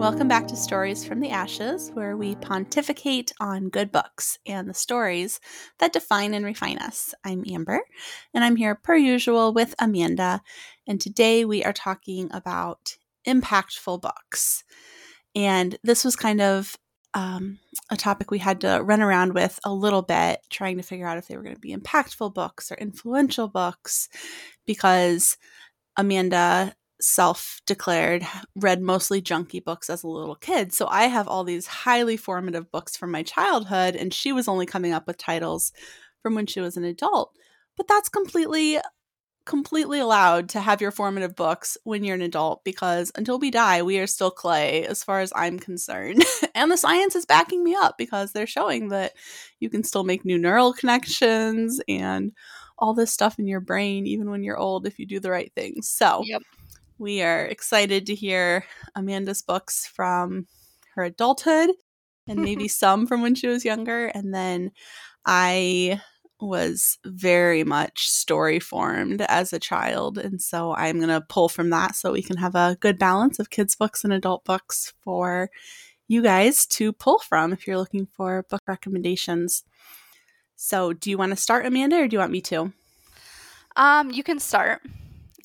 Welcome back to Stories from the Ashes, where we pontificate on good books and the stories that define and refine us. I'm Amber, and I'm here per usual with Amanda, and today we are talking about impactful books. And this was kind of um, a topic we had to run around with a little bit, trying to figure out if they were going to be impactful books or influential books, because Amanda self declared read mostly junky books as a little kid. So I have all these highly formative books from my childhood, and she was only coming up with titles from when she was an adult. But that's completely completely allowed to have your formative books when you're an adult because until we die, we are still clay as far as I'm concerned. and the science is backing me up because they're showing that you can still make new neural connections and all this stuff in your brain even when you're old if you do the right things. So, Yep. We are excited to hear Amanda's books from her adulthood and maybe some from when she was younger. And then I was very much story formed as a child. And so I'm going to pull from that so we can have a good balance of kids' books and adult books for you guys to pull from if you're looking for book recommendations. So, do you want to start, Amanda, or do you want me to? Um, you can start.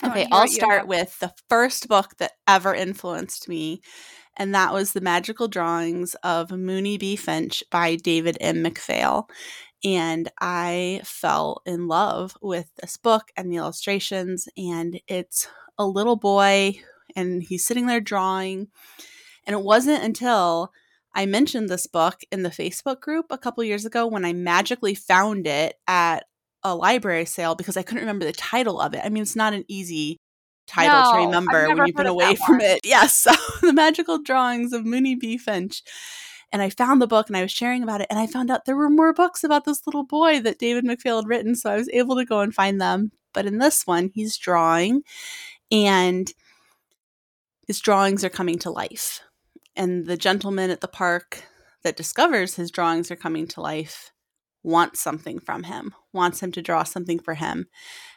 Okay, I'll start with the first book that ever influenced me, and that was The Magical Drawings of Moonie B. Finch by David M. McPhail. And I fell in love with this book and the illustrations, and it's a little boy, and he's sitting there drawing. And it wasn't until I mentioned this book in the Facebook group a couple years ago when I magically found it at a library sale because I couldn't remember the title of it. I mean, it's not an easy title No, to remember when you've been away from it. Yes, so the magical drawings of Moonie B. Finch. And I found the book and I was sharing about it, and I found out there were more books about this little boy that David McPhail had written. So I was able to go and find them. But in this one, he's drawing, and his drawings are coming to life. And the gentleman at the park that discovers his drawings are coming to life wants something from him, wants him to draw something for him.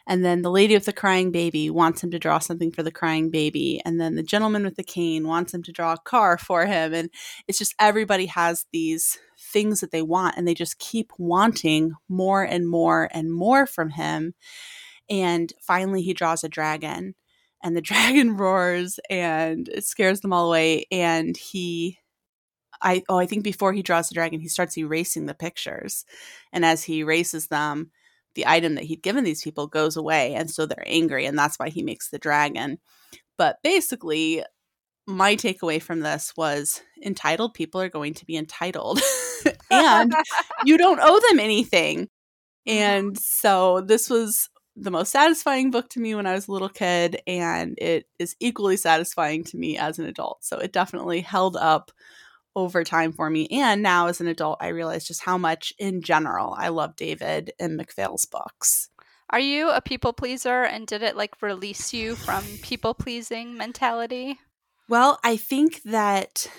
And then the lady with the crying baby wants him to draw something for the crying baby. And then the gentleman with the cane wants him to draw a car for him. And it's just everybody has these things that they want, and they just keep wanting more and more and more from him. And finally, he draws a dragon, and the dragon roars and it scares them all away. And he I oh I think before he draws the dragon, he starts erasing the pictures, and as he erases them, the item that he'd given these people goes away, and so they're angry, and that's why he makes the dragon. But basically, my takeaway from this was entitled people are going to be entitled, and you don't owe them anything. And so this was the most satisfying book to me when I was a little kid, and it is equally satisfying to me as an adult. So it definitely held up over time for me. And now as an adult, I realize just how much in general I love David and McPhail's books. Are you a people pleaser and did it like release you from people pleasing mentality? Well, I think that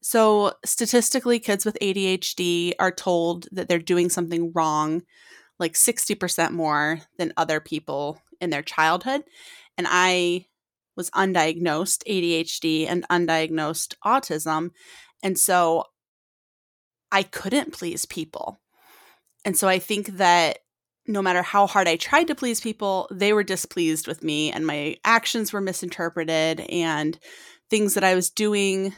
so statistically, kids with ADHD are told that they're doing something wrong like 60% more than other people in their childhood. And I was undiagnosed ADHD and undiagnosed autism. And so I couldn't please people. And so I think that no matter how hard I tried to please people, they were displeased with me and my actions were misinterpreted and things that I was doing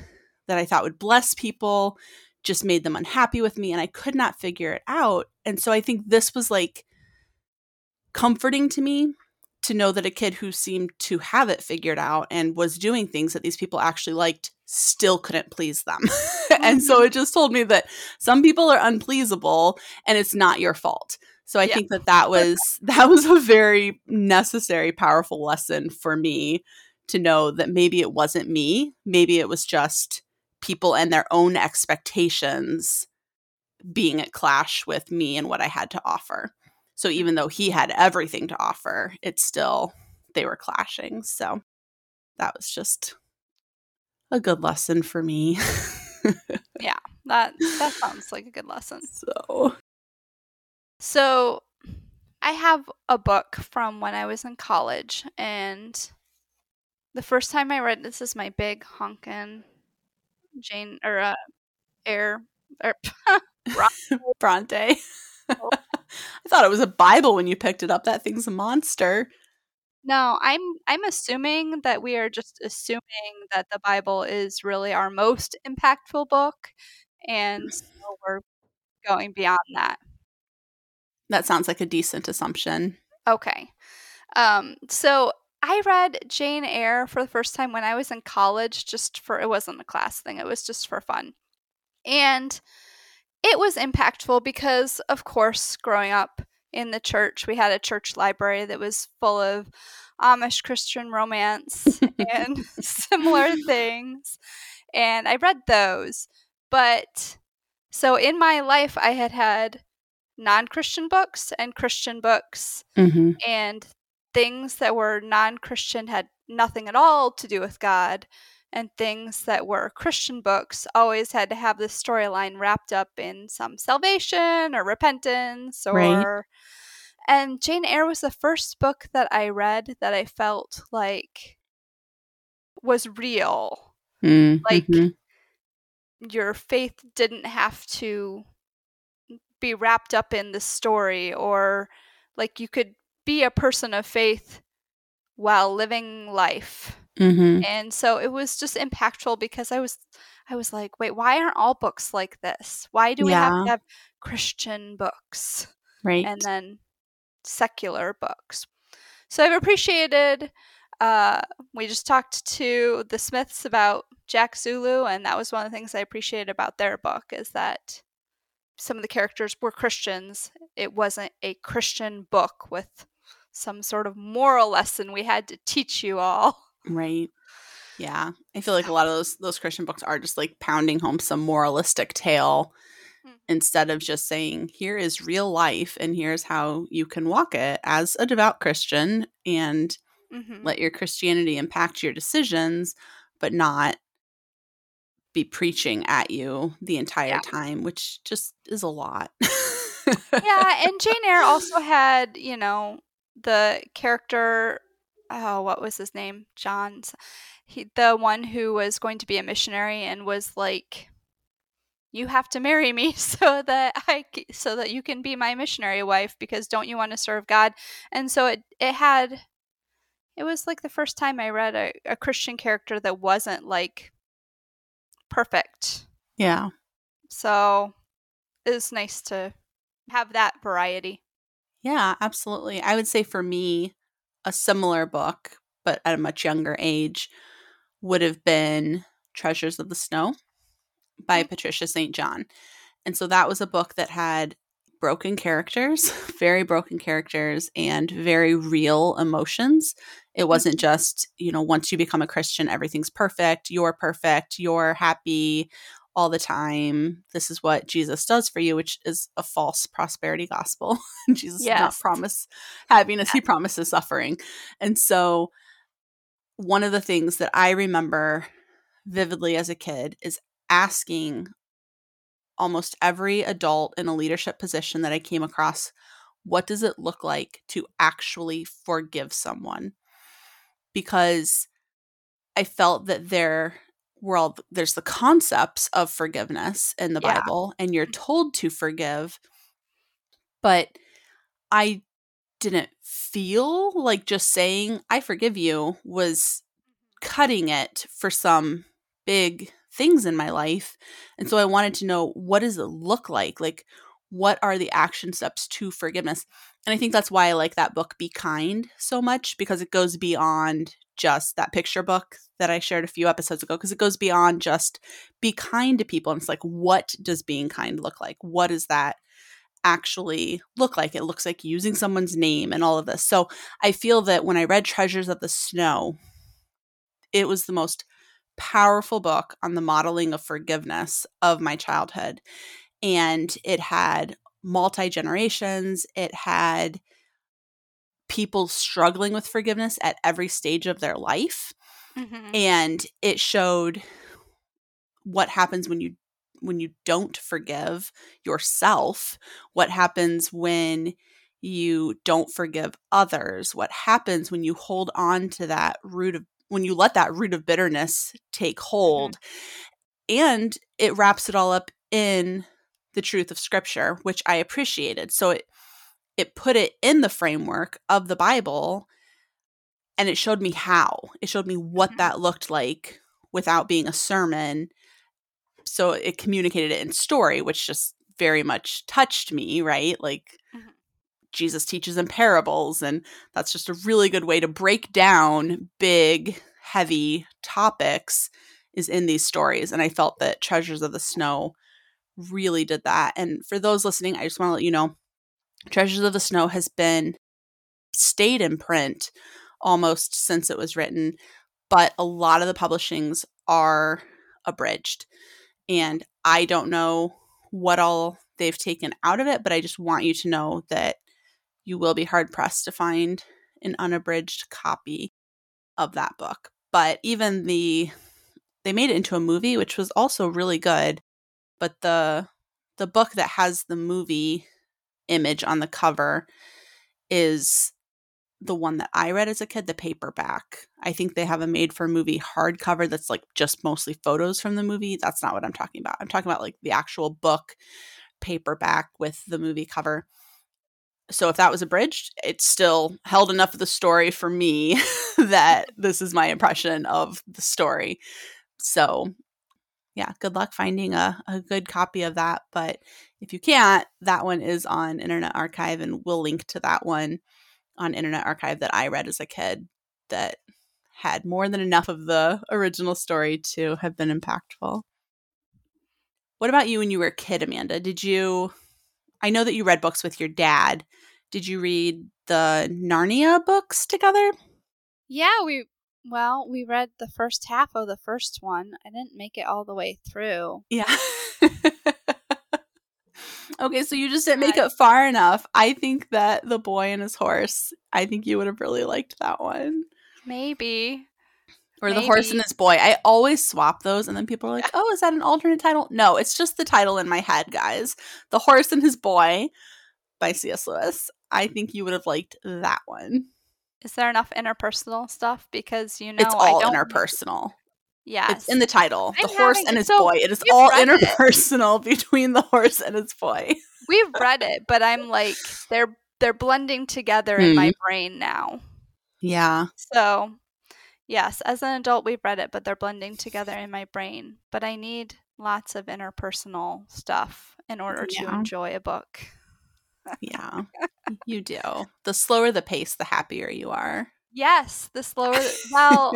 that I thought would bless people just made them unhappy with me and I could not figure it out. And so I think this was like comforting to me to know that a kid who seemed to have it figured out and was doing things that these people actually liked still couldn't please them. and so mm-hmm. it just told me that some people are unpleasable and it's not your fault. So I Yeah. think that that was that was a very necessary powerful lesson for me to know that maybe it wasn't me, maybe it was just people and their own expectations being at clash with me and what I had to offer. So even though he had everything to offer, it's still they were clashing. So that was just a good lesson for me. Yeah, that that sounds like a good lesson. so So, I have a book from when I was in college, and the first time I read this is my big honkin' Jane or uh, Eyre or Bronte. I thought it was a Bible when you picked it up. That thing's a monster. No, I'm I'm assuming that we are just assuming that the Bible is really our most impactful book, and so we're going beyond that. That sounds like a decent assumption. Okay. Um, so I read Jane Eyre for the first time when I was in college, just for it wasn't a class thing, it was just for fun. And it was impactful because, of course, growing up in the church, we had a church library that was full of Amish Christian romance and similar things. And I read those. But so in my life, I had had non Christian books and Christian books. Mm-hmm. And things that were non Christian had nothing at all to do with God. And things that were Christian books always had to have this storyline wrapped up in some salvation or repentance or. Right. And Jane Eyre was the first book that I read that I felt like was real. Mm-hmm. Like your faith didn't have to be wrapped up in the story or like you could be a person of faith while living life. Mm-hmm. And so it was just impactful because I was I was like, wait, why aren't all books like this? Why do we have to have Christian books Right. and then secular books? So I've appreciated uh we just talked to the Smiths about Jack Zulu and that was one of the things I appreciated about their book is that some of the characters were Christians. It wasn't a Christian book with some sort of moral lesson we had to teach you all. Right. Yeah. I feel like a lot of those those Christian books are just like pounding home some moralistic tale Hmm. instead of just saying here is real life and here's how you can walk it as a devout Christian and hmm let your Christianity impact your decisions but not be preaching at you the entire Yeah. time, which just is a lot. yeah, and Jane Eyre also had, you know, the character oh, what was his name? John's he the one who was going to be a missionary and was like you have to marry me so that I so that you can be my missionary wife because don't you want to serve God? And so it it had it was like the first time I read a, a Christian character that wasn't like perfect. yeah. So it was nice to have that variety. Yeah, absolutely. I would say for me, a similar book, but at a much younger age, would have been Treasures of the Snow by mm. Patricia St. John. And so that was a book that had broken characters, very broken characters, and very real emotions. It mm. wasn't just, you know, once you become a Christian, everything's perfect, you're perfect, you're happy all the time. This is what Jesus does for you, which is a false prosperity gospel. Jesus does not Yes. promise happiness, he promises suffering. And so one of the things that I remember vividly as a kid is asking almost every adult in a leadership position that I came across, what does it look like to actually forgive someone? Because I felt that there all there's the concepts of forgiveness in the Yeah. Bible, and you're mm-hmm. told to forgive, but I didn't feel like just saying I forgive you was cutting it for some big things in my life. And so I wanted to know what does it look like? Like what are the action steps to forgiveness? And I think that's why I like that book Be Kind so much because it goes beyond just that picture book that I shared a few episodes ago because it goes beyond just be kind to people and it's like what does being kind look like? What does that actually look like? It looks like using someone's name and all of this. So I feel that when I read Treasures of the Snow, it was the most powerful book on the modeling of forgiveness of my childhood. And it had multi generations, it had people struggling with forgiveness at every stage of their life. Mm-hmm. And it showed what happens when you when you don't forgive yourself what happens when you don't forgive others what happens when you hold on to that root of when you let that root of bitterness take hold and it wraps it all up in the truth of scripture, which I appreciated. So it it put it in the framework of the Bible and it showed me how. It showed me what Mhm. that looked like without being a sermon. So it communicated it in story, which just very much touched me, right? Like Mhm. Jesus teaches in parables, and that's just a really good way to break down big, heavy topics is in these stories. And I felt that Treasures of the Snow really did that. And for those listening, I just want to let you know Treasures of the Snow has been stayed in print almost since it was written, but a lot of the publishings are abridged. And I don't know what all they've taken out of it, but I just want you to know that you will be hard pressed to find an unabridged copy of that book. But even the they made it into a movie, which was also really good. But the the book that has the movie image on the cover is the one that I read as a kid, the paperback. I think they have a made for movie hardcover that's like just mostly photos from the movie. That's not what I'm talking about. I'm talking about like the actual book paperback with the movie cover. So if that was abridged, it still held enough of the story for me that this is my impression of the story. So yeah, good luck finding a, a good copy of that. But if you can't, that one is on Internet Archive, and we'll link to that one on Internet Archive that I read as a kid that had more than enough of the original story to have been impactful. What about you when you were a kid, Amanda? Did you? I know that you read books with your dad. Did you read the Narnia books together? Yeah, we well, we read the first half of the first one. I didn't make it all the way through. Yeah. okay, so you just didn't make it far enough. I think that The Boy and His Horse, I think you would have really liked that one. Maybe. Or The Horse and His Boy. I always swap those, and then people are like, oh, is that an alternate title? No, it's just the title in my head, guys. The Horse and His Boy by C.S. Lewis. I think you would have liked that one. Is there enough interpersonal stuff? Because you know it's all interpersonal. Yeah, It's in the title. I'm the horse and his so boy. It is all read it. interpersonal between the horse and his boy. We've read it, but I'm like they're they're blending together in Hmm. my brain now. Yeah. So, yes, as an adult we've read it, but they're blending together in my brain. But I need lots of interpersonal stuff in order to enjoy a book. Yeah. you do. The slower the pace, the happier you are. Yes, the slower well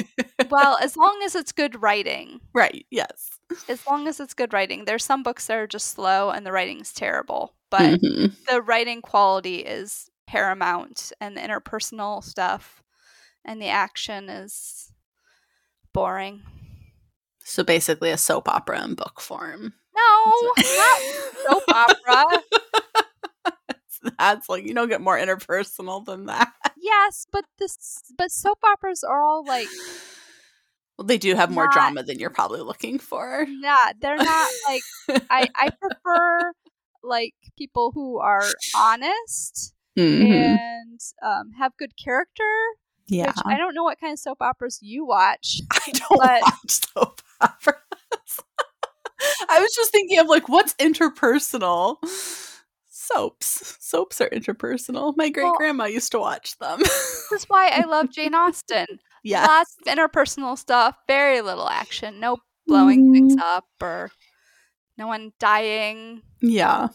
well, as long as it's good writing. Right. Yes. As long as it's good writing. There's some books that are just slow and the writing's terrible, but Mhm. the writing quality is paramount and the interpersonal stuff and the action is boring. So basically, a soap opera in book form. No, not soap opera. That's like you don't get more interpersonal than that. Yes, but this but soap operas are all like Well, they do have more Not- drama than you're probably looking for. yeah, they're not like I I prefer like people who are honest Mhm. and um, have good character. Yeah. Which I don't know what kind of soap operas you watch. I don't but- watch soap operas. I was just thinking of like what's interpersonal. Soaps. Soaps are interpersonal. My great grandma used to watch them. This is why I love Jane Austen. yeah. Lots of interpersonal stuff, very little action, no blowing things Mm. up or no one dying. Yeah.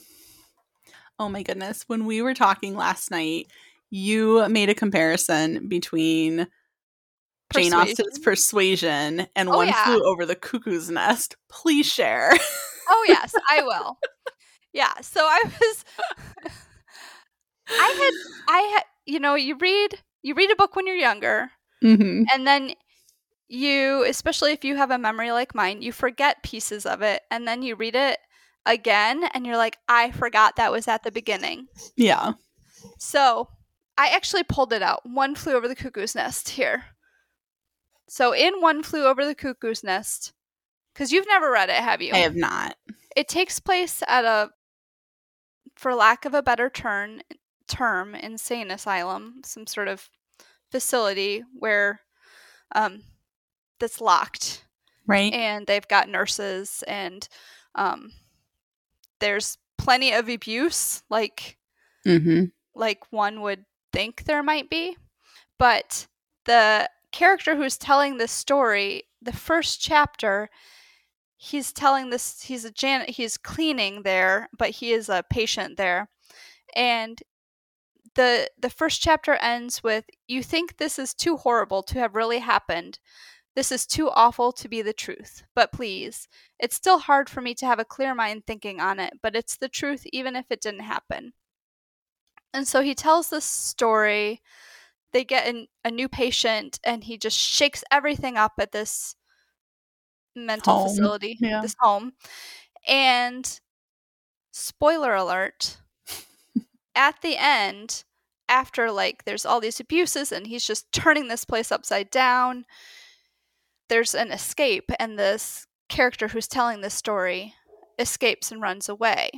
Oh my goodness. When we were talking last night, you made a comparison between Jane Austen's Persuasion and Oh, One yeah. Flew Over the Cuckoo's Nest. Please share. Oh yes, I will. Yeah, so I was I had I had you know, you read you read a book when you're younger mm-hmm. and then you especially if you have a memory like mine, you forget pieces of it and then you read it again and you're like, I forgot that was at the beginning. Yeah. So I actually pulled it out. One flew over the cuckoo's nest here. So in One Flew Over the Cuckoo's Nest, because you've never read it, have you? I have not. It takes place at a, for lack of a better turn, term, insane asylum, some sort of facility where, um, that's locked, Right. and they've got nurses and um, there's plenty of abuse like Mm-hmm. like one would think there might be but the character who's telling this story the first chapter he's telling this he's a jan he's cleaning there but he is a patient there. And the the first chapter ends with you think this is too horrible to have really happened. This is too awful to be the truth. But please it's still hard for me to have a clear mind thinking on it but it's the truth even if it didn't happen. And so he tells this story. They get an, a new patient and he just shakes everything up at this mental Home, facility yeah. this home and spoiler alert at the end after like there's all these abuses and he's just turning this place upside down there's an escape and this character who's telling this story escapes and runs away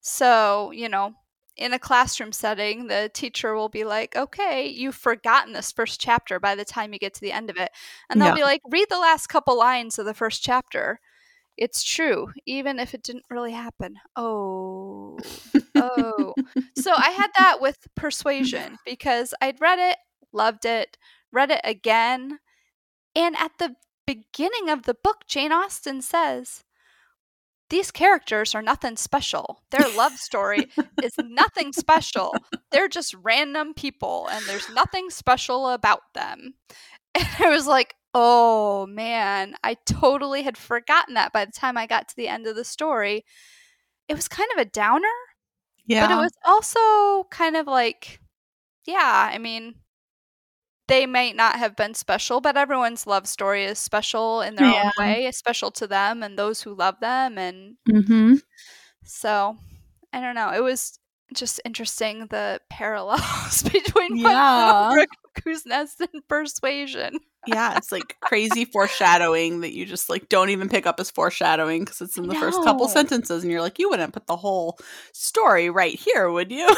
so you know in a classroom setting the teacher will be like okay you've forgotten this first chapter by the time you get to the end of it. And they'll be like read the last couple lines of the first chapter. It's true even if it didn't really happen. Oh oh. So i had that with persuasion because i'd read it loved it read it again and at the beginning of the book jane austen says these characters are nothing special. Their love story is nothing special. They're just random people and there's nothing special about them. And i was like oh man i totally had forgotten that by the time i got to the end of the story. It was kind of a downer Yeah. but it was also kind of like, yeah, I mean, they may not have been special, but everyone's love story is special in their Yeah. own way, special to them and those who love them. And mm-hmm. so, I don't know. It was just interesting the parallels between Yeah. Nest and Persuasion. Yeah, it's like crazy foreshadowing that you just like don't even pick up as foreshadowing because it's in the first couple sentences, and you're like, you wouldn't put the whole story right here, would you?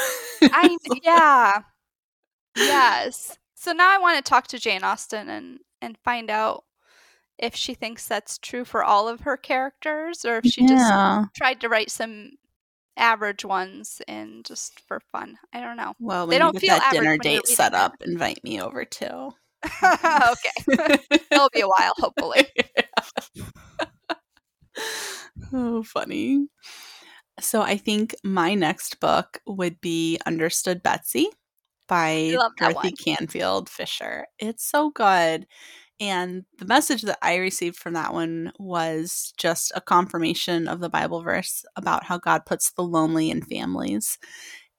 I yeah. Yes. So now I want to talk to Jane Austen and and find out if she thinks that's true for all of her characters or if she just tried to write some average ones and just for fun. I don't know. Well, They don't feel that dinner date set them. up, invite me over too. okay. It'll be a while, hopefully. oh, funny. So I think my next book would be Understood Betsy by Dorothy. Canfield Fisher. It's so good. And the message that I received from that one was just a confirmation of the Bible verse about how God puts the lonely in families.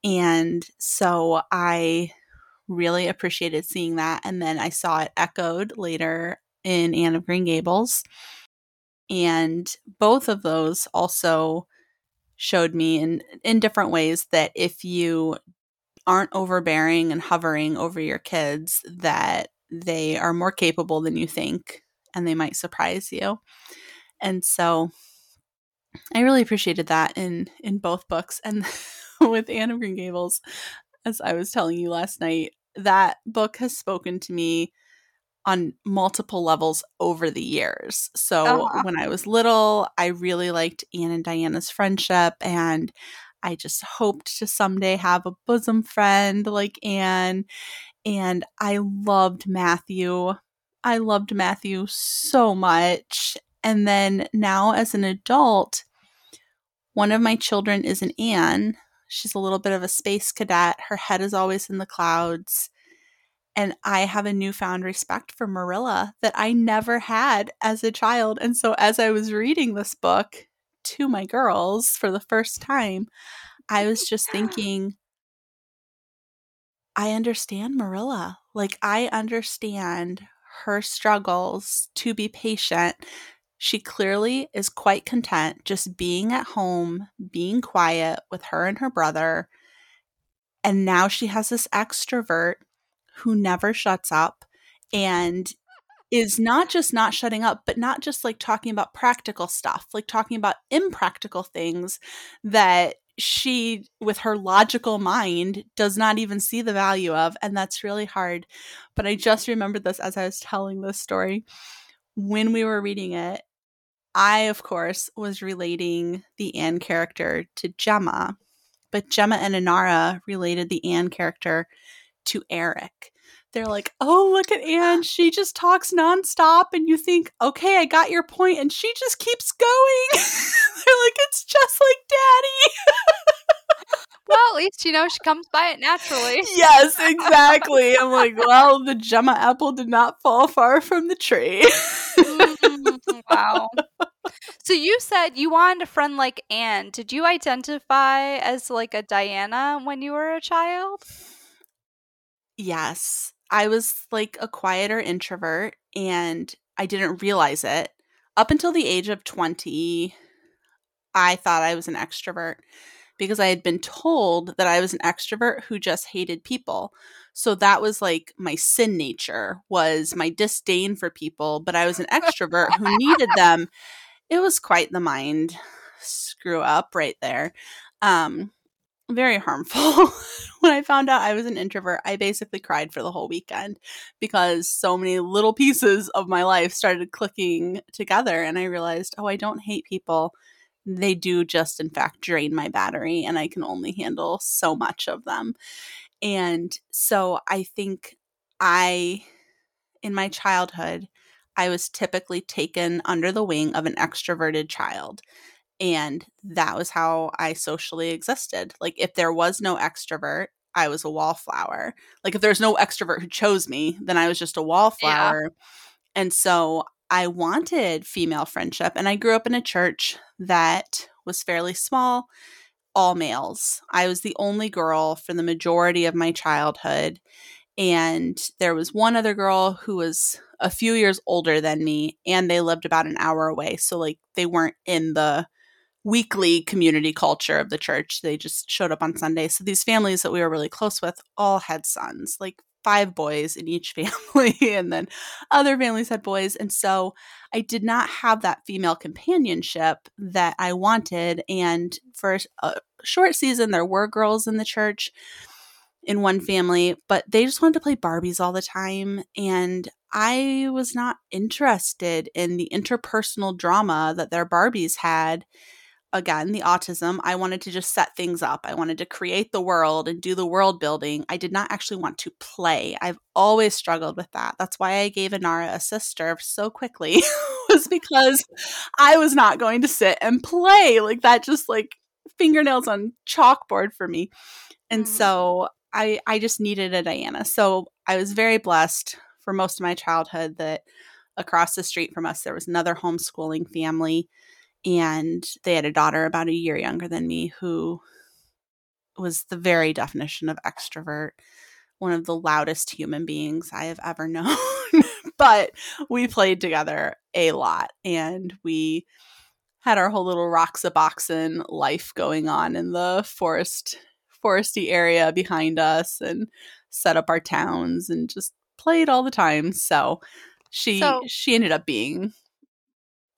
And so I really appreciated seeing that. And then I saw it echoed later in Anne of Green Gables. And both of those also showed me in, in different ways that if you aren't overbearing and hovering over your kids, that they are more capable than you think and they might surprise you. And so I really appreciated that in in both books and with Anne of Green Gables as I was telling you last night that book has spoken to me on multiple levels over the years. So Uh-huh. when I was little, I really liked Anne and Diana's friendship and I just hoped to someday have a bosom friend like Anne and I loved Matthew. I loved Matthew so much. And then now as an adult, one of my children is an Anne. She's a little bit of a space cadet. Her head is always in the clouds. And I have a newfound respect for Marilla that I never had as a child. And so as I was reading this book to my girls for the first time, I was just thinking, I understand Marilla. Like, I understand her struggles to be patient. She clearly is quite content just being at home, being quiet with her and her brother. And now she has this extrovert who never shuts up and is not just not shutting up, but not just like talking about practical stuff, like talking about impractical things that she, with her logical mind, does not even see the value of. And that's really hard. But I just remembered this as I was telling this story. when we were reading it, I, of course, was relating the Anne character to Gemma, but Gemma and Inara related the Anne character to Eric. They're like, oh, look at Anne. She just talks nonstop. And you think, okay, I got your point. And she just keeps going. They're like, it's just like daddy. well, at least, you know, she comes by it naturally. yes, exactly. I'm like, well, the Gemma apple did not fall far from the tree. Mm, wow. So you said you wanted a friend like Anne. Did you identify as like a Diana when you were a child? Yes. I was like a quieter introvert and I didn't realize it. Up until the age of 20, I thought I was an extrovert because I had been told that I was an extrovert who just hated people. So that was like my sin nature was my disdain for people, but I was an extrovert who needed them. It was quite the mind screw up right there. Um very harmful. when I found out I was an introvert, I basically cried for the whole weekend because so many little pieces of my life started clicking together and I realized, "Oh, I don't hate people they do just in fact drain my battery and I can only handle so much of them. And so I think I in my childhood I was typically taken under the wing of an extroverted child. And that was how I socially existed. Like if there was no extrovert, I was a wallflower. Like if there's no extrovert who chose me, then I was just a wallflower. Yeah. And so I wanted female friendship. And I grew up in a church that was fairly small, all males. I was the only girl for the majority of my childhood. And there was one other girl who was a few years older than me, and they lived about an hour away. So, like, they weren't in the weekly community culture of the church. They just showed up on Sunday. So, these families that we were really close with all had sons, like five boys in each family, and then other families had boys. And so I did not have that female companionship that I wanted. And for a short season, there were girls in the church in one family, but they just wanted to play Barbies all the time. And I was not interested in the interpersonal drama that their Barbies had again, the autism, I wanted to just set things up. I wanted to create the world and do the world building. I did not actually want to play. I've always struggled with that. That's why I gave Inara a sister so quickly, was because I was not going to sit and play. Like that just like fingernails on chalkboard for me. And mm. so I I just needed a Diana. So I was very blessed for most of my childhood that across the street from us there was another homeschooling family and they had a daughter about a year younger than me who was the very definition of extrovert one of the loudest human beings i have ever known but we played together a lot and we had our whole little roxaboxen life going on in the forest foresty area behind us and set up our towns and just played all the time so she so, she ended up being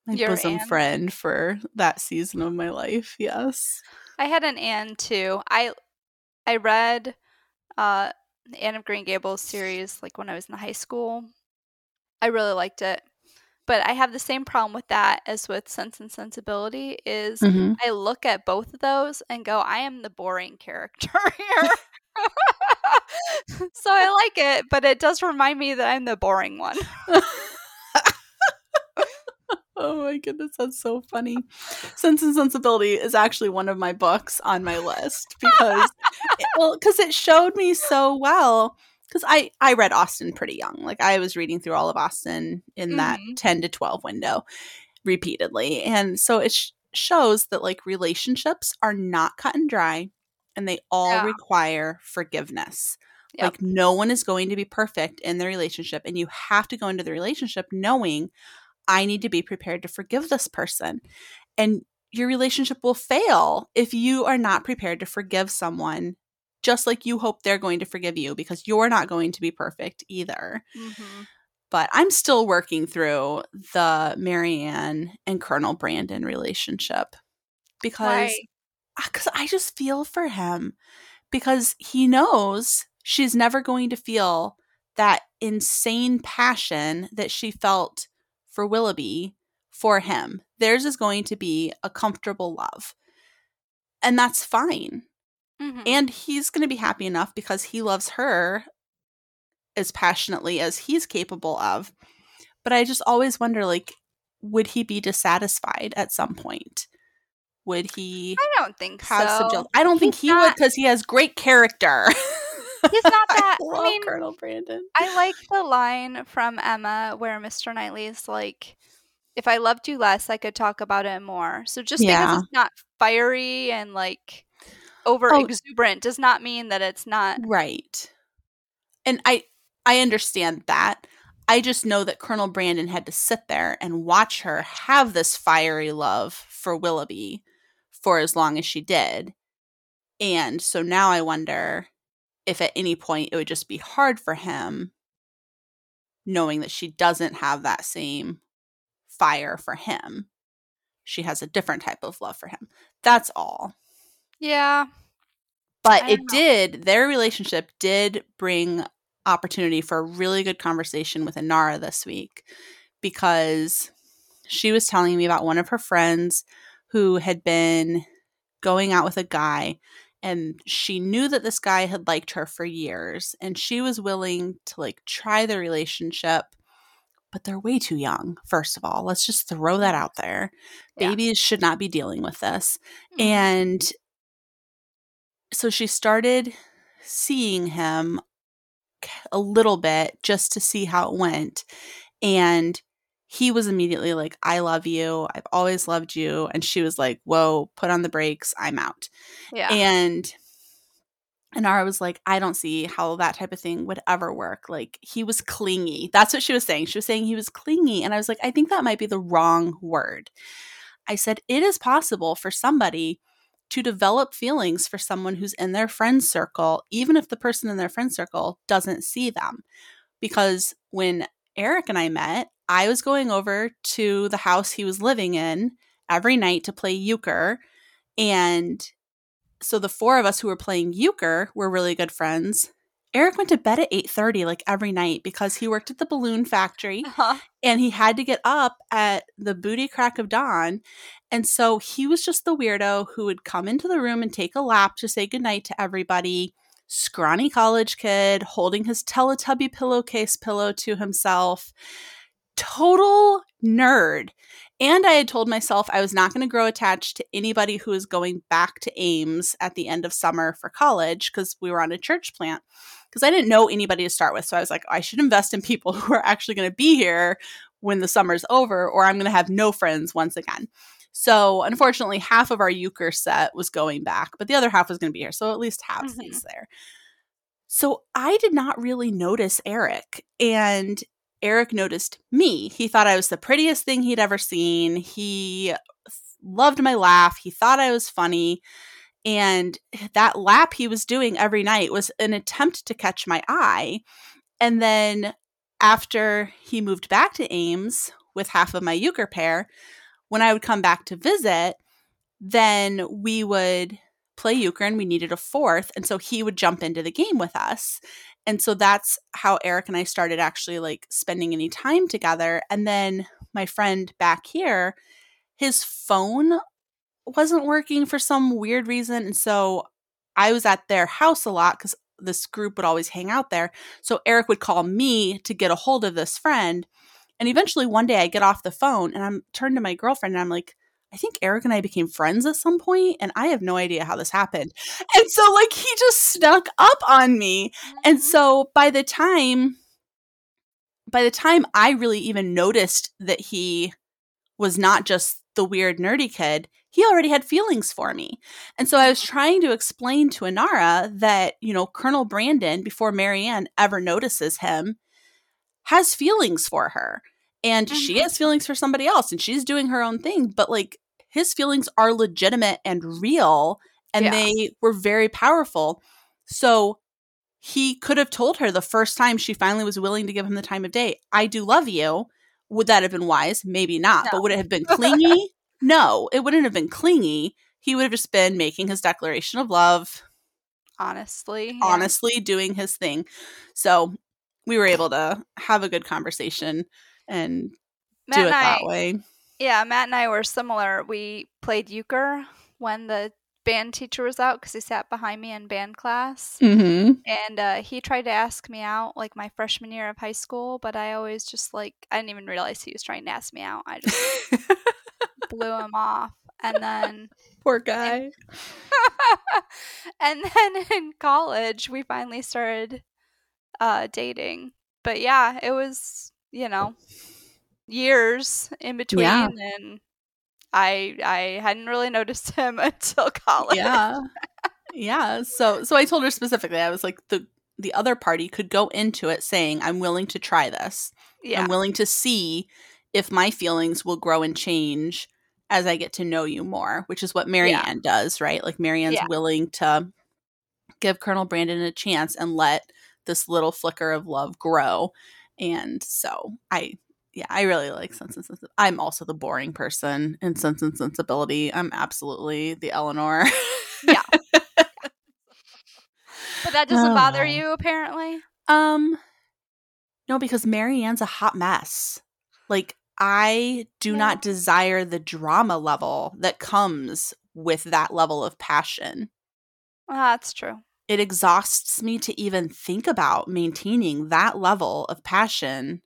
my Your bosom Anne. friend for that season of my life. Yes. I had an Anne too. I I read uh the Anne of Green Gables series like when I was in high school. I really liked it. But I have the same problem with that as with Sense and Sensibility is mm-hmm. I look at both of those and go, I am the boring character here. so I like it, but it does remind me that I'm the boring one. Oh my goodness, that's so funny. Sense and Sensibility is actually one of my books on my list because it, well, because it showed me so well. Because I I read Austen pretty young, like I was reading through all of Austen in mm-hmm. that ten to twelve window repeatedly, and so it sh- shows that like relationships are not cut and dry, and they all yeah. require forgiveness. Yep. Like no one is going to be perfect in the relationship, and you have to go into the relationship knowing I need to be prepared to forgive this person. And your relationship will fail if you are not prepared to forgive someone just like you hope they're going to forgive you because you're not going to be perfect either. Mm-hmm. But I'm still working through the Marianne and Colonel Brandon relationship because because I just feel for him because he knows she's never going to feel that insane passion that she felt for Willoughby for him. Theirs is going to be a comfortable love. And that's fine. Mhm. And he's going to be happy enough because he loves her as passionately as he's capable of. But I just always wonder like would he be dissatisfied at some point? Would he I don't think have so. some? I don't think He's he would because he has great character. He's not that- I I mean, Colonel Brandon. I like the line from Emma where Mr. Knightley's like, if I loved you less, I could talk about it more. So just Yeah. because it's not fiery and like over Oh. exuberant does not mean that it's not. Right. And I I understand that. I just know that Colonel Brandon had to sit there and watch her have this fiery love for Willoughby for as long as she did. And so now I wonder if at any point it would just be hard for him knowing that she doesn't have that same fire for him. She has a different type of love for him. That's all. Yeah. But it know. did, their relationship did bring opportunity for a really good conversation with Inara this week because she was telling me about one of her friends who had been going out with a guy and she knew that this guy had liked her for years and she was willing to like try the relationship but they're way too young first of all let's just throw that out there Yeah. babies should not be dealing with this Mhm. and so she started seeing him a little bit just to see how it went. And he was immediately like, I love you. I've always loved you. And she was like, Whoa, put on the brakes. I'm out. yeah. And Inara was like, I don't see how that type of thing would ever work. Like, he was clingy. That's what she was saying. She was saying he was clingy. And I was like, I think that might be the wrong word. I said, it is possible for somebody to develop feelings for someone who's in their friend circle, even if the person in their friend circle doesn't see them. Because when Eric and I met, I was going over to the house he was living in every night to play euchre. And so the four of us who were playing euchre were really good friends. Eric went to bed at 8:30 like every night because he worked at the balloon factory Uh-huh. and he had to get up at the booty crack of dawn. And so he was just the weirdo who would come into the room and take a lap to say goodnight to everybody. Scrawny college kid holding his Teletubby pillowcase pillow to himself. Total nerd. And I had told myself I was not going to grow attached to anybody who was going back to Ames at the end of summer for college because we were on a church plant. Because I didn't know anybody to start with. So I was like, I should invest in people who are actually going to be here when the summer's over, or I'm going to have no friends once again. So unfortunately, half of our euchre set was going back, but the other half was going to be here. So at least half Mhm. is there. So I did not really notice Eric. And Eric noticed me. He thought I was the prettiest thing he'd ever seen. He loved my laugh. He thought I was funny. And that lap he was doing every night was an attempt to catch my eye. And then after he moved back to Ames with half of my euchre pair, when I would come back to visit, then we would play euchre and we needed a fourth. And so he would jump into the game with us. And so that's how Eric and I started actually like spending any time together. And then my friend back here, his phone wasn't working for some weird reason. And so I was at their house a lot because this group would always hang out there. So Eric would call me to get a hold of this friend. And eventually one day I get off the phone and I'm turned to my girlfriend and I'm like, I think Eric and I became friends at some point, and I have no idea how this happened. And so, like, he just snuck up on me. And Mhm. so by the time by the time I really even noticed that he was not just the weird nerdy kid, he already had feelings for me. And so I was trying to explain to Inara that, you know, Colonel Brandon, before Marianne ever notices him, has feelings for her. And she Mhm. has feelings for somebody else and she's doing her own thing. But like his feelings are legitimate and real and Yeah. they were very powerful. So he could have told her the first time she finally was willing to give him the time of day, I do love you. Would that have been wise? Maybe not. No. But would it have been clingy? no, it wouldn't have been clingy. He would have just been making his declaration of love, honestly. yeah. honestly doing his thing. So we were able to have a good conversation and Matt do it and I, that way. yeah, Matt and I were similar. We played euchre when the band teacher was out because he sat behind me in band class. Mm-hmm. And uh, he tried to ask me out like my freshman year of high school, but I always just like, I didn't even realize he was trying to ask me out. I just blew him off. And then, Poor guy. and then in college, we finally started uh, dating. But yeah, it was, you know, years in between. Yeah. And I, I hadn't really noticed him until college. yeah yeah so so i told her specifically i was like the the other party could go into it saying i'm willing to try this Yeah. i'm willing to see if my feelings will grow and change as i get to know you more which is what marianne does right like marianne's Yeah. willing to give colonel brandon a chance and let this little flicker of love grow and so i yeah i really like sense and sensibility i'm also the boring person in sense and sensibility i'm absolutely the elinor Yeah. But that doesn't bother Oh. you, apparently. Um, no, because Marianne's a hot mess. Like, I do Yeah. not desire the drama level that comes with that level of passion. Ah, that's true. It exhausts me to even think about maintaining that level of passion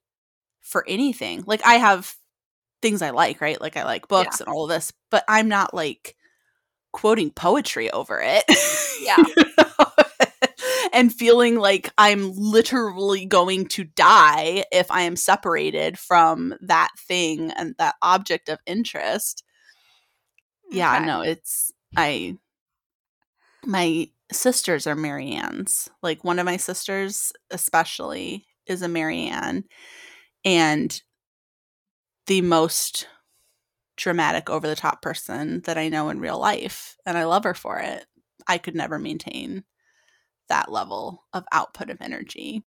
for anything. Like, I have things I like, right? Like, I like books and all of this, but I'm not like quoting poetry over it. Yeah. And feeling like I'm literally going to die if I am separated from that thing and that object of interest. Yeah, no, it's I my sisters are Marianne's. Like one of my sisters especially is a Marianne and the most dramatic over the top person that I know in real life and I love her for it. I could never maintain that level of output of energy.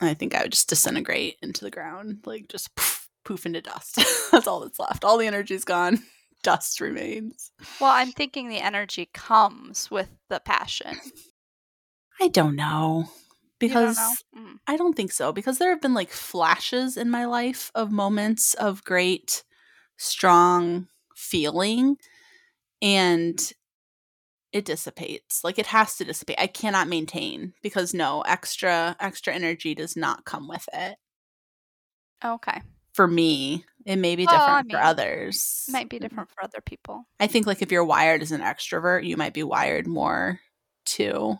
And I think I would just disintegrate into the ground, like just poof, poof into dust. that's all that's left. All the energy's gone. Dust remains. Well, I'm thinking the energy comes with the passion. I don't know. You don't Because know? Mm. I don't think so because there have been like flashes in my life of moments of great strong feeling and it dissipates. Like it has to dissipate. I cannot maintain because no, extra extra energy does not come with it. Okay. For me, it may be Well, different I for mean, others. Might be different for other people. I think like if you're wired as an extrovert, you might be wired more to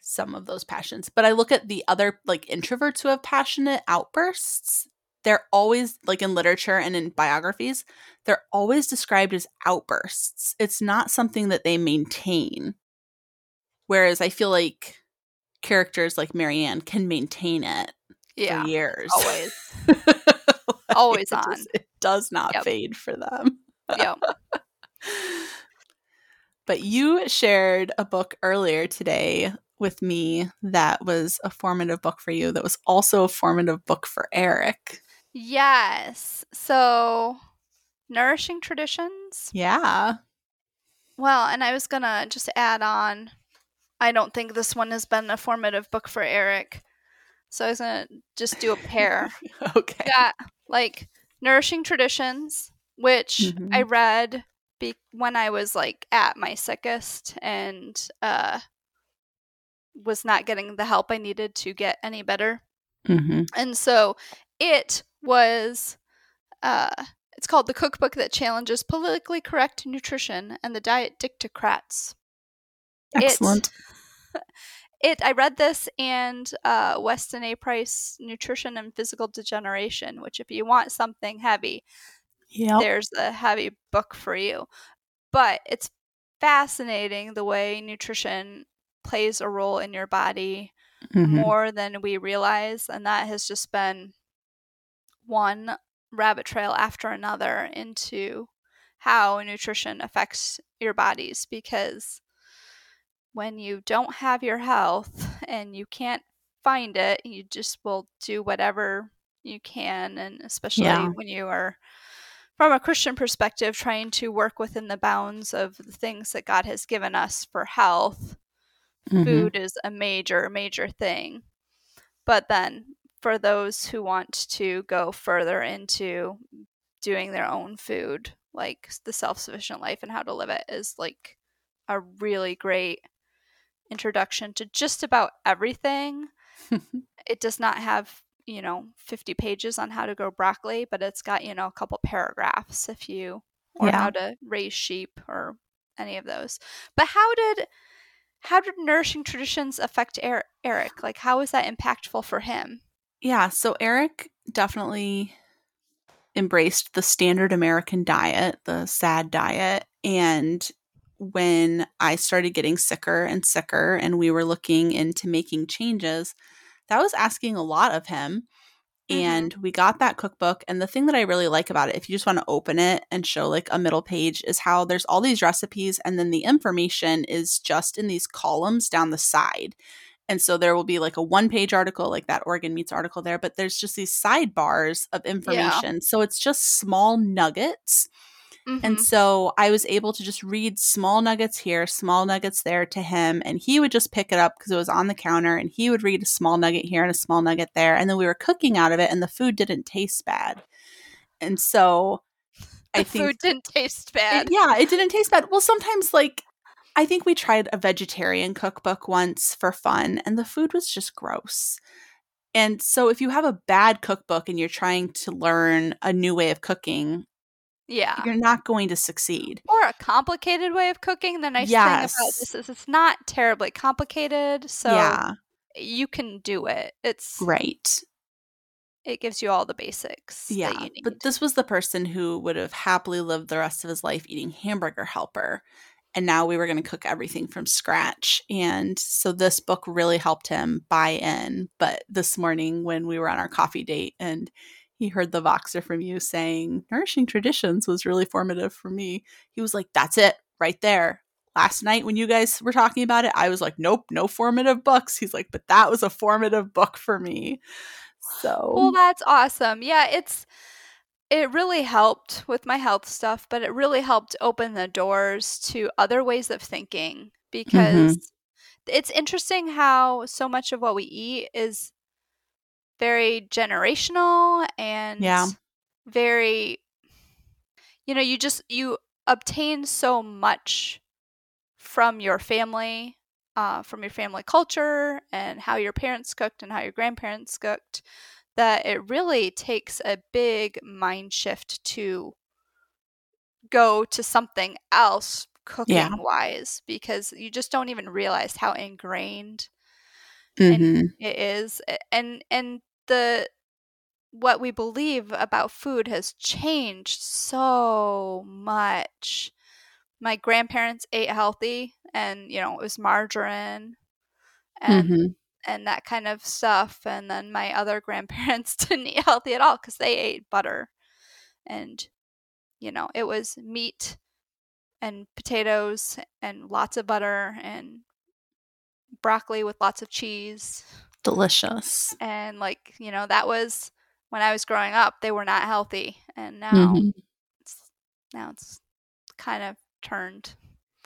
some of those passions. But I look at the other like introverts who have passionate outbursts. They're always like in literature and in biographies, they're always described as outbursts. It's not something that they maintain. Whereas I feel like characters like Marianne can maintain it Yeah. for years. Always. Like, Always it on. just- it does not Yep. fade for them. Yep. But you shared a book earlier today with me that was a formative book for you, that was also a formative book for Eric. Yes. So, nourishing traditions. Yeah. Well, and I was gonna just add on. I don't think this one has been a formative book for Eric, so I was gonna just do a pair. Okay. got like nourishing traditions which i Mhm. read be- when i was like at my sickest and uh was not getting the help i needed to get any better hmm and so it was uh it's called the cookbook that challenges politically correct nutrition and the diet dictocrats Excellent. it i read this and uh, weston a price nutrition and physical degeneration which if you want something heavy Yep. there's a heavy book for you but it's fascinating the way nutrition plays a role in your body Mhm. more than we realize and that has just been one rabbit trail after another into how nutrition affects your bodies because when you don't have your health and you can't find it you just will do whatever you can and especially Yeah. when you are from a christian perspective trying to work within the bounds of the things that god has given us for health Mhm. food is a major major thing but then for those who want to go further into doing their own food, like the self sufficient life and how to live it, is like a really great introduction to just about everything. it does not have, you know, 50 pages on how to grow broccoli, but it's got, you know, a couple paragraphs if you, or Yeah. how to raise sheep or any of those. But how did, how did nourishing traditions affect Er- Eric? Like, how was that impactful for him? Yeah, so Eric definitely embraced the standard American diet, the sad diet. And when I started getting sicker and sicker, and we were looking into making changes, that was asking a lot of him. Mhm. And we got that cookbook. And the thing that I really like about it, if you just want to open it and show like a middle page, is how there's all these recipes, and then the information is just in these columns down the side. And so there will be like a one page article, like that Organ Meats article there, but there's just these sidebars of information. So it's just small nuggets. And Mhm. so I was able to just read small nuggets here, small nuggets there to him. And he would just pick it up because it was on the counter and he would read a small nugget here and a small nugget there. And then we were cooking out of it and the food didn't taste bad. And so I the think food didn't taste it- bad. yeah, it didn't taste bad. Well, sometimes like I think we tried a vegetarian cookbook once for fun and the food was just gross. And so if you have a bad cookbook and you're trying to learn a new way of cooking, Yeah. you're not going to succeed. Or a complicated way of cooking. The nice thing about this is it's not terribly complicated, so yeah, you can do it. It's right. it gives you all the basics that Yeah. you need. But this was the person who would have happily lived the rest of his life eating hamburger helper. And now we were going to cook everything from scratch. And so this book really helped him buy in. But this morning, when we were on our coffee date and he heard the Voxer from you saying, Nourishing Traditions was really formative for me, he was like, That's it, right there. Last night, when you guys were talking about it, I was like, Nope, no formative books. He's like, But that was a formative book for me. So, well, that's awesome. Yeah, it's it really helped with my health stuff, but it really helped open the doors to other ways of thinking mm-hmm. because it's interesting how so much of what we eat is very generational and Yeah. very you know you just you obtain so much from your family uh, from your family culture and how your parents cooked and how your grandparents cooked that it really takes a big mind shift to go to something else cooking Yeah. wise because you just don't even realize how ingrained mhm. it is and and the what we believe about food has changed so much my grandparents ate healthy and you know it was margarine and Mhm. and that kind of stuff and then my other grandparents didn't eat healthy at all because they ate butter and you know it was meat and potatoes and lots of butter and broccoli with lots of cheese delicious. and like you know that was when i was growing up they were not healthy and now Mhm. it's now it's kind of turned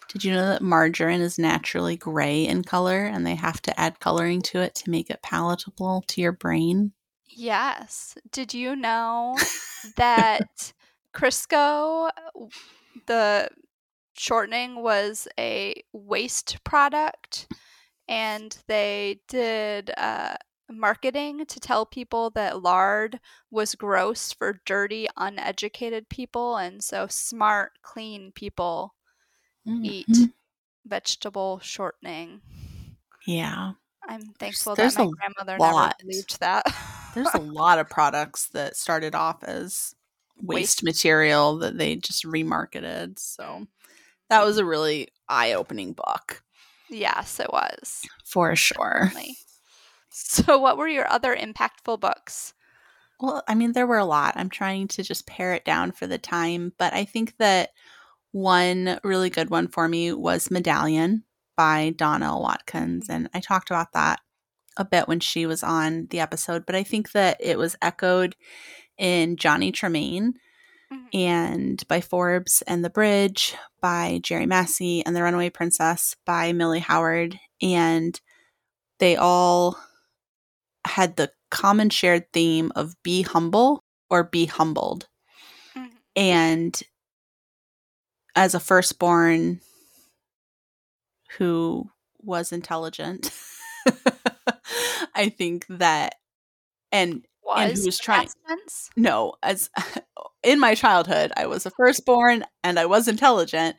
Did you know that margarine is naturally gray in color and they have to add coloring to it to make it palatable to your brain? yes did you know that crisco the shortening was a waste product and they did uh, marketing to tell people that lard was gross for dirty uneducated people and so smart clean people eat Mhm. vegetable shortening Yeah. i'm thankful there's that my grandmother lot. never believed that There's a lot of products that started off as waste, Waste. material that they just remarketed. So that was a really eye opening book yes it was for sure. definitely. so what were your other impactful books Well, I mean, there were a lot. I'm trying to just pare it down for the time, but I think that one really good one for me was Medallion by Dawn L. Watkins. And I talked about that a bit when she was on the episode, but I think that it was echoed in Johnny Tremain Mhm. and by Forbes and The Bridge by Jeri Massi and The Runaway Princess by Milly Howard. And they all had the common shared theme of be humble or be humbled. Mhm. And as a firstborn who was intelligent, I think that and and Was who was trying no, as in my childhood, I was a firstborn and I was intelligent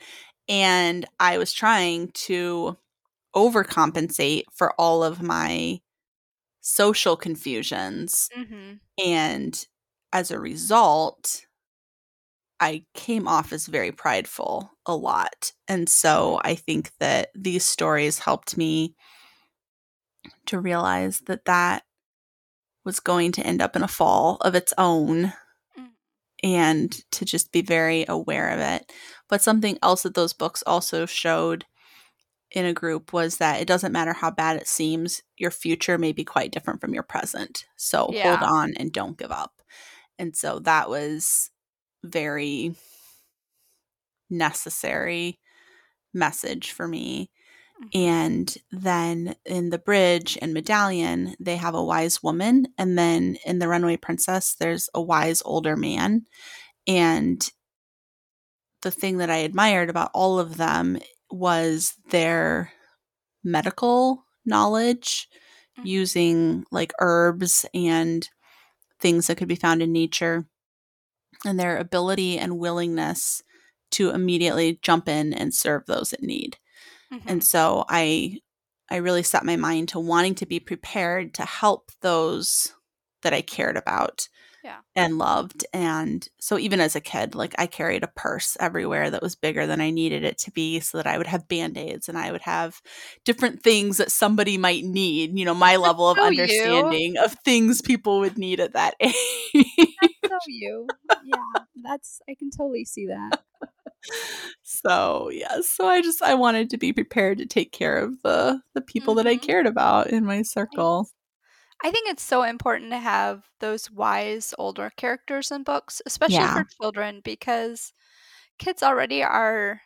and I was trying to overcompensate for all of my social confusions Mm-hmm. and as a result I came off as very prideful a lot. And so I think that these stories helped me to realize that that was going to end up in a fall of its own Mm. and to just be very aware of it. But something else that those books also showed in a group was that it doesn't matter how bad it seems, your future may be quite different from your present. So hold on and don't give up. And so that was very necessary message for me. Mhm. And then in the bridge and medallion, they have a wise woman. And then in the runaway princess, there's a wise older man. And the thing that I admired about all of them was their medical knowledge Mhm. using like herbs and things that could be found in nature and their ability and willingness to immediately jump in and serve those in need. Mhm. And so I I really set my mind to wanting to be prepared to help those that I cared about Yeah. and loved. And so even as a kid, like I carried a purse everywhere that was bigger than I needed it to be so that I would have band-aids and I would have different things that somebody might need, you know, my level of so you. understanding of things people would need at that age. so you. Yeah, that's I can totally see that. So yes so i just i wanted to be prepared to take care of the the people that i Mhm. cared about in my circle I think it's so important to have those wise older characters in books, especially Yeah. for children, because kids already are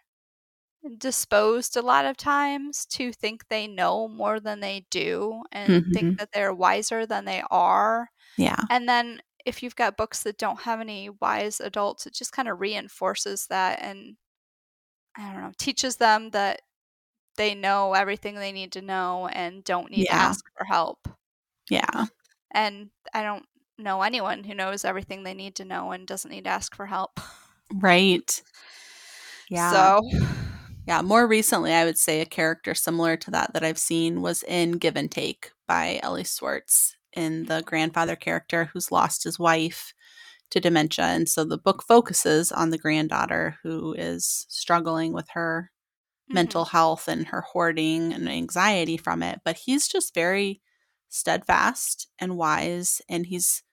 disposed a lot of times to think they know more than they do and Mhm. think that they're wiser than they are. yeah And then if you've got books that don't have any wise adults, it just kind of reinforces that and I don't know, teaches them that they know everything they need to know and don't need to ask for help. yeah. And I don't know anyone who knows everything they need to know and doesn't need to ask for help. right. Yeah. So, yeah more recently i would say a character similar to that that i've seen was in give and take by elly swartz in the grandfather character who's lost his wife to dementia and so the book focuses on the granddaughter who is struggling with her mental health and her hoarding and anxiety from it. But he's just very steadfast and wise, and he's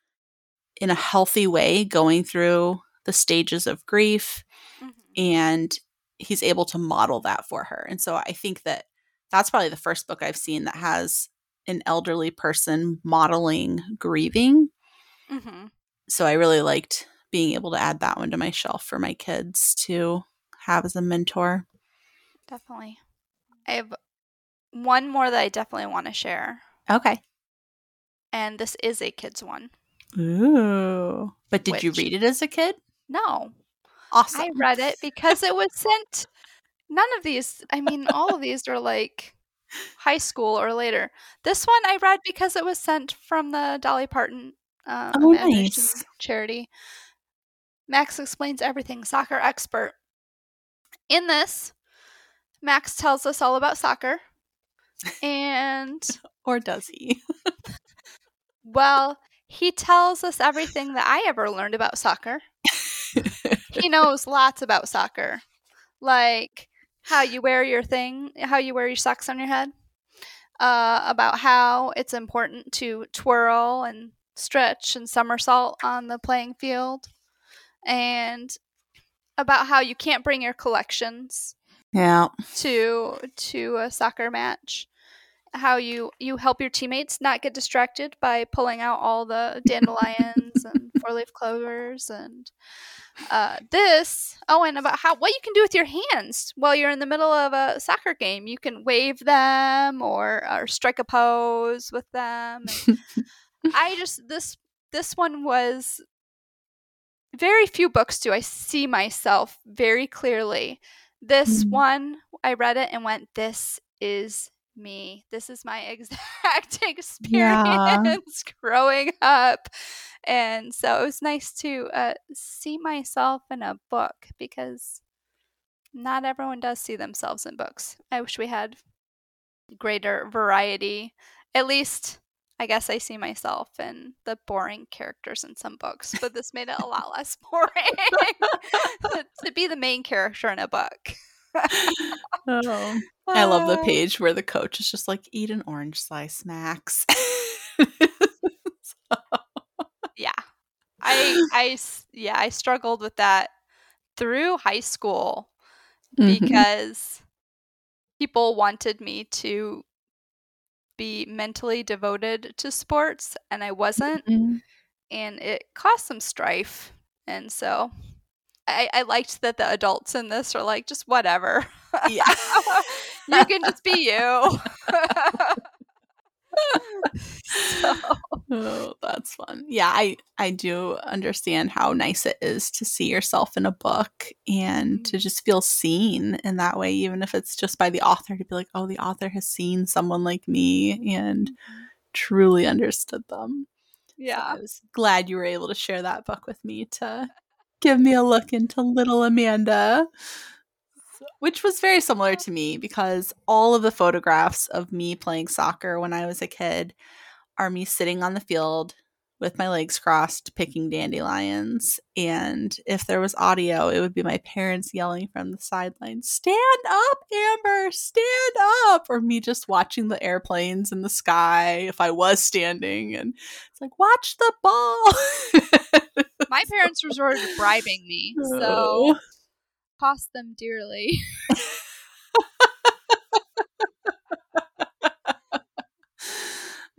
in a healthy way going through the stages of grief, Mhm. and he's able to model that for her. And so I think that that's probably the first book I've seen that has an elderly person modeling grieving. Mhm. So I really liked being able to add that one to my shelf for my kids to have as a mentor. definitely. I have one more that I definitely want to share, Okay. and this is a kids one. Ooh. But did you read it as a kid? No, Awesome. I read it because it was sent. None of these, I mean, all of these are like high school or later. This one I read because it was sent from the Dolly Parton uh, Oh, nice. charity. Max explains everything, soccer expert. In this, Max tells us all about soccer. And, Or does he? well, he tells us everything that I ever learned about soccer. he knows lots about soccer, like how you wear your thing, how you wear your socks on your head, uh, about how it's important to twirl and stretch and somersault on the playing field, and about how you can't bring your collections yeah. to to a soccer match. How you you help your teammates not get distracted by pulling out all the dandelions and four leaf clovers and uh, this. Oh, and about how what you can do with your hands while you're in the middle of a soccer game. You can wave them or or strike a pose with them. I just this this one was very few books do I see myself very clearly. This Mhm. one, I read it and went, This is me. This is my exact experience growing up. And so it was nice to uh, see myself in a book because not everyone does see themselves in books. I wish we had greater variety. At least, I guess I see myself in the boring characters in some books, but this made it a lot less boring to be the main character in a book. Oh. I love the Uh, page where the coach is just like, eat an orange slice, Max. yeah I, I, yeah i struggled with that through high school Mhm. because people wanted me to be mentally devoted to sports and i wasn't Mhm. and it caused some strife and so i i liked that the adults in this are like just whatever Yeah. you can just be you so Oh, that's fun. Yeah, I I do understand how nice it is to see yourself in a book and to mm-hmm. just feel seen in that way, even if it's just by the author to be like, oh, the author has seen someone like me and mm-hmm. truly understood them. So yeah I was glad you were able to share that book with me to give me a look into little Amanda. Which was very similar to me because all of the photographs of me playing soccer when I was a kid are me sitting on the field with my legs crossed picking dandelions. And if there was audio, it would be my parents yelling from the sidelines, Stand up, Amber, stand up. Or me just watching the airplanes in the sky if I was standing. And it's like, Watch the ball. my parents resorted to bribing me so oh. cost them dearly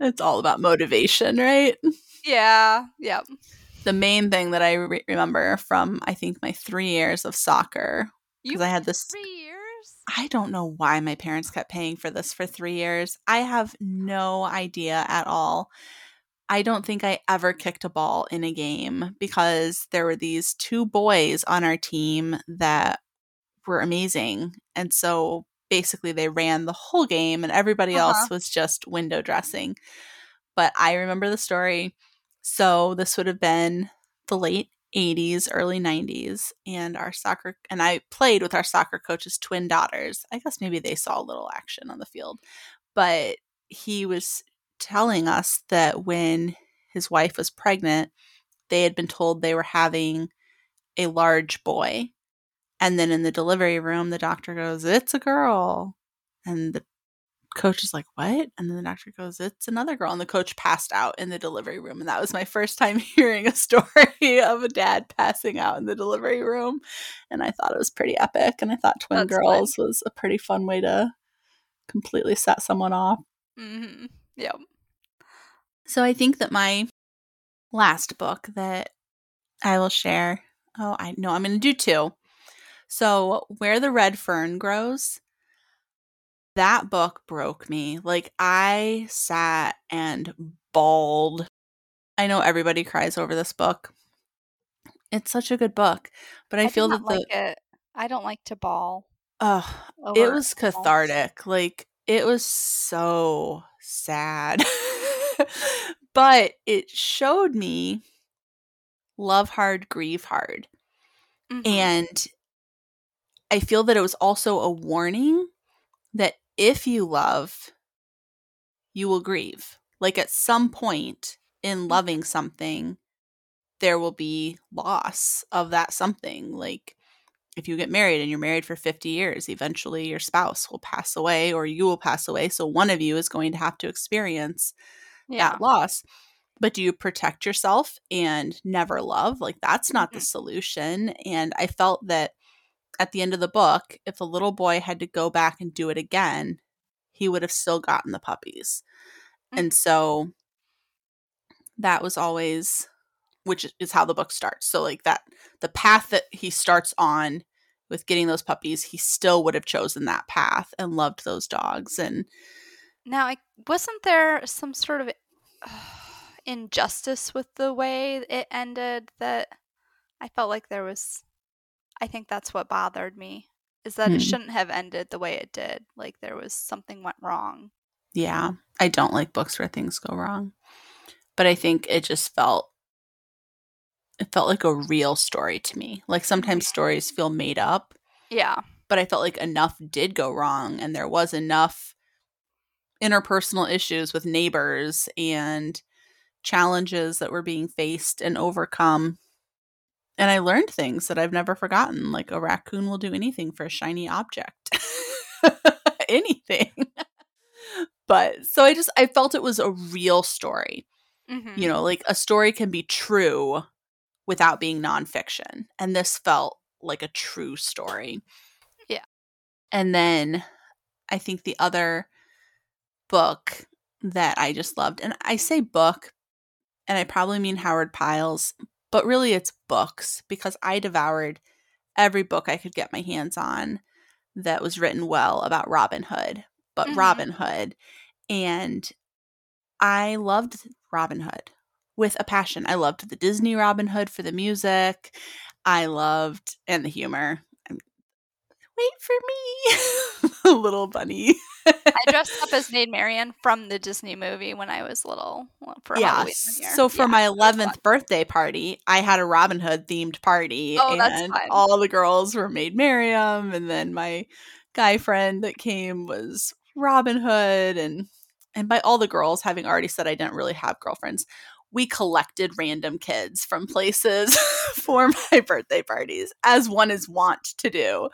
it's all about motivation, right? yeah yep The main thing that I re- remember from, I think, my three years of soccer, because I had this three years I don't know why my parents kept paying for this for three years. I have no idea at all. I don't think I ever kicked a ball in a game because there were these two boys on our team that were amazing. And so basically they ran the whole game and everybody Uh-huh. else was just window dressing. But I remember the story. So this would have been the late 80s, early 90s. And our soccer, and I played with our soccer coach's twin daughters. I guess maybe they saw a little action on the field. But he was telling us that when his wife was pregnant, they had been told they were having a large boy. And then in the delivery room, the doctor goes, It's a girl. And the coach is like, What? And then the doctor goes, It's another girl. And the coach passed out in the delivery room. And that was my first time hearing a story of a dad passing out in the delivery room. And I thought it was pretty epic. And I thought Twin That's fun. Girls was a pretty fun way to completely set someone off. mm-hmm. Yep So I think that my last book that I will share. Oh, I know I'm going to do two. So Where the Red Fern Grows. That book broke me. Like I sat and bawled. I know everybody cries over this book. It's such a good book, but I, I feel that not the like it i don't like to ball Oh, it was balls. cathartic. Like it was so sad. but it showed me love hard, grieve hard. Mhm. And I feel that it was also a warning that if you love, you will grieve. Like at some point in loving something, there will be loss of that something. Like if you get married and you're married for 50 years, eventually your spouse will pass away or you will pass away. So one of you is going to have to experience yeah that loss. But do you protect yourself and never love? Like, that's not the solution. And I felt that at the end of the book, if the little boy had to go back and do it again, he would have still gotten the puppies. And Mhm. so that was always, which is how the book starts. So, like, that the path that he starts on with getting those puppies, he still would have chosen that path and loved those dogs. And Now, I, wasn't there some sort of injustice with the way it ended that I felt like there was I think that's what bothered me is that it Hmm. shouldn't have ended the way it did. Like there was something went wrong. Yeah, I don't like books where things go wrong. But I think it just felt it felt like a real story to me. Like sometimes stories feel made up, Yeah. but I felt like enough did go wrong and there was enough interpersonal issues with neighbors and challenges that were being faced and overcome. And I learned things that I've never forgotten, like a raccoon will do anything for a shiny object. anything. but so I just I felt it was a real story. Mhm. You know, like a story can be true without being nonfiction. And this felt like a true story. Yeah. And then I think the other book that I just loved, and I say book, and I probably mean Howard Pyle's, but really it's books because I devoured every book I could get my hands on that was written well about Robin Hood, but Mhm. Robin Hood. And I loved Robin Hood with a passion. I loved the Disney Robin Hood for the music. I loved and the humor. Wait for me, little bunny. I dressed up as Maid Marian from the Disney movie when I was little for yeah. So for Yeah, my it was fun. 11th birthday party, I had a Robin Hood themed party Oh, and all the girls were Maid Marian and then my guy friend that came was Robin Hood and and by all the girls having already said I didn't really have girlfriends, we collected random kids from places for my birthday parties as one is wont to do.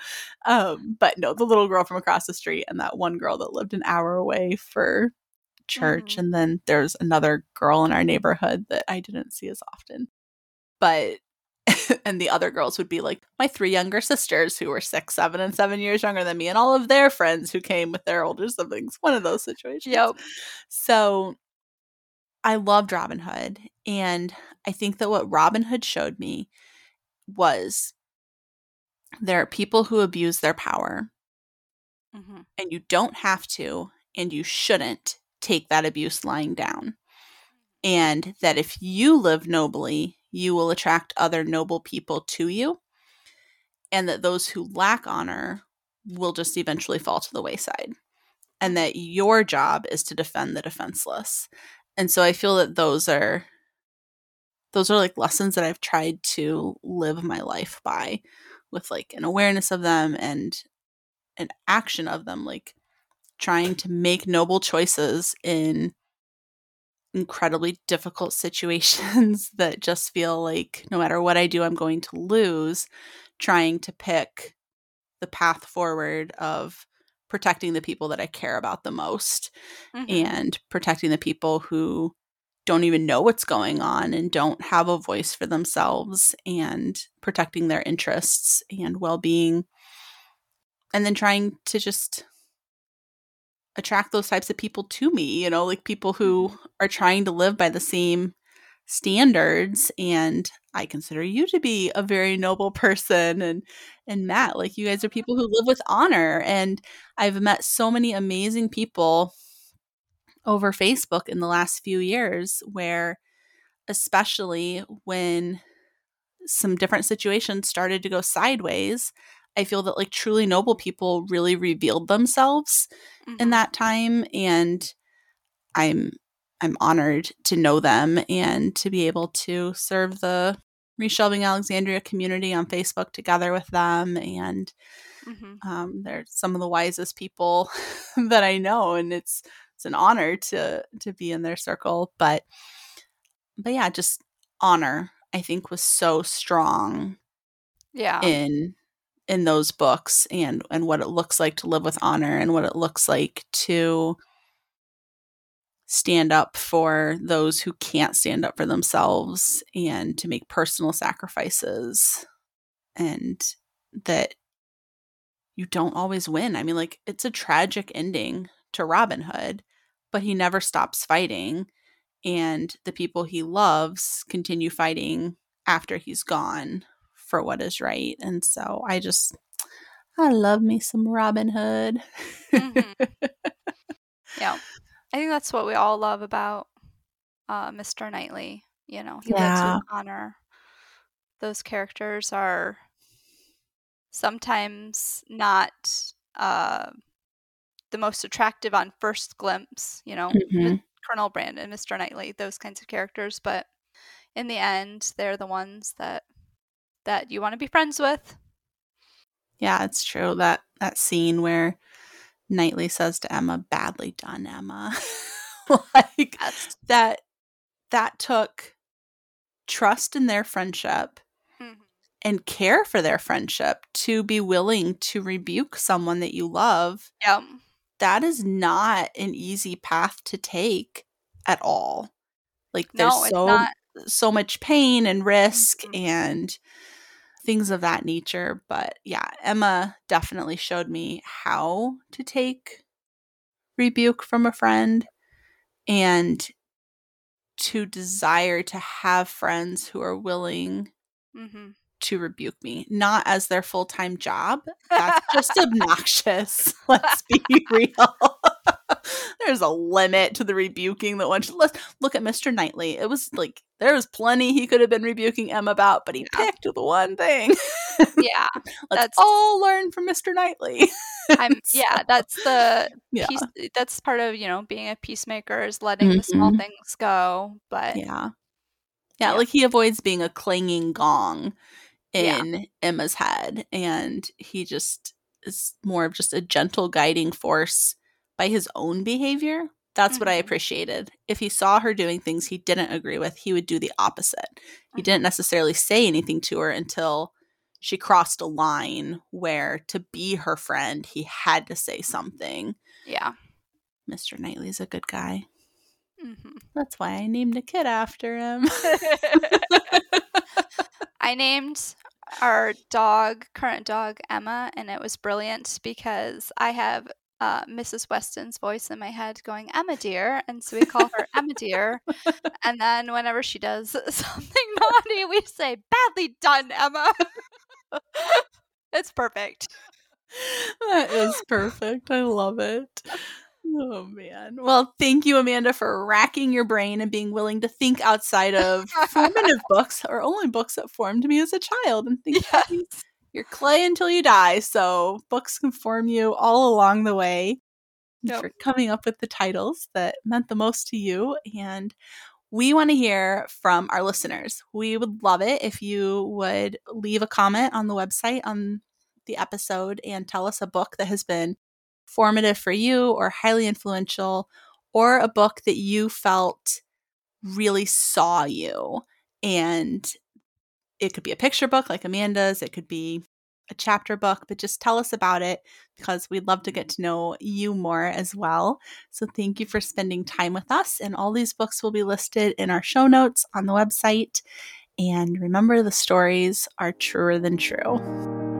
Um but no, the little girl from across the street and that one girl that lived an hour away for church Mhm. and then there's another girl in our neighborhood that I didn't see as often. But and the other girls would be like my three younger sisters who were six, seven, and seven years younger than me, and all of their friends who came with their older siblings. One of those situations. Yep. So I loved Robin Hood. And I think that what Robin Hood showed me was there are people who abuse their power hmm and you don't have to and you shouldn't take that abuse lying down. And that if you live nobly, you will attract other noble people to you. And that those who lack honor will just eventually fall to the wayside. And that your job is to defend the defenseless. And so I feel that those are those are like lessons that I've tried to live my life by with like an awareness of them and an action of them like trying to make noble choices in incredibly difficult situations that just feel like no matter what I do I'm going to lose trying to pick the path forward of protecting the people that I care about the most Mhm. and protecting the people who don't even know what's going on and don't have a voice for themselves and protecting their interests and well-being and then trying to just attract those types of people to me you know like people who are trying to live by the same standards and i consider you to be a very noble person and and matt like you guys are people who live with honor and i've met so many amazing people over facebook in the last few years where especially when some different situations started to go sideways i feel that like truly noble people really revealed themselves in Mhm. that time and i'm i'm honored to know them and to be able to serve the reshelving alexandria community on facebook together with them and Mhm. um, they're some of the wisest people that i know and it's it's an honor to to be in their circle but but yeah just honor i think was so strong Yeah. in in those books and and what it looks like to live with honor and what it looks like to stand up for those who can't stand up for themselves and to make personal sacrifices and that you don't always win. I mean like it's a tragic ending to Robin Hood, but he never stops fighting and the people he loves continue fighting after he's gone for what is right. And so I just I love me some Robin Hood. Mhm. yeah. I think that's what we all love about uh, Mr. Knightley. You know, he Yeah. lives with Connor. Those characters are sometimes not uh, the most attractive on first glimpse. You know, Mhm. Colonel Brandon, Mr. Knightley, those kinds of characters, but in the end, they're the ones that that you want to be friends with. Yeah, it's true that that scene where Knightley says to Emma, "Badly done, Emma." like Yes. that that took trust in their friendship Mhm. and care for their friendship to be willing to rebuke someone that you love. Yep. That is not an easy path to take at all. Like there's No, so so much pain and risk Mhm. and things of that nature. But yeah, Emma definitely showed me how to take rebuke from a friend and to desire to have friends who are willing hmm to rebuke me, not as their full time job. That's just obnoxious. Let's be real. There's a limit to the rebuking that one should let's look at Mr. Knightley. It was like there was plenty he could have been rebuking Emma about, but he Yeah. picked the one thing. Yeah. Let's all learn from Mr. Knightley. I'm yeah, that's the Yeah. peace that's part of, you know, being a peacemaker is letting the small Mhm. things go. But Yeah. yeah. Yeah. like he avoids being a clanging gong Yeah. in Emma's head and he just is more of just a gentle guiding force by his own behavior. That's what I Mhm. appreciated. If he saw her doing things he didn't agree with, he would do the opposite. He Mhm. didn't necessarily say anything to her until she crossed a line where to be her friend, he had to say something. yeah. Mr. Knightley's a good guy. hmm That's why I named a kid after him. I named our dog, current dog, Emma, and it was brilliant because I have uh, Mrs. Weston's voice in my head going, Emma dear. And so we call her Emma dear. And then whenever she does something naughty, we say, badly done, Emma. it's perfect. that is perfect. I love it. Oh man. Well, thank you, Amanda, for racking your brain and being willing to think outside of formative books or only books that formed me as a child and think Yes. You're clay until you die. So books can form you all along the way. Yep. For coming up with the titles that meant the most to you. And we want to hear from our listeners. We would love it if you would leave a comment on the website on the episode and tell us a book that has been formative for you or highly influential or a book that you felt really saw you. And it could be a picture book like Amanda's, it could be a chapter book, but just tell us about it because we'd love to get to know you more as well. So thank you for spending time with us. And all these books will be listed in our show notes on the website. And remember, the stories are truer than true.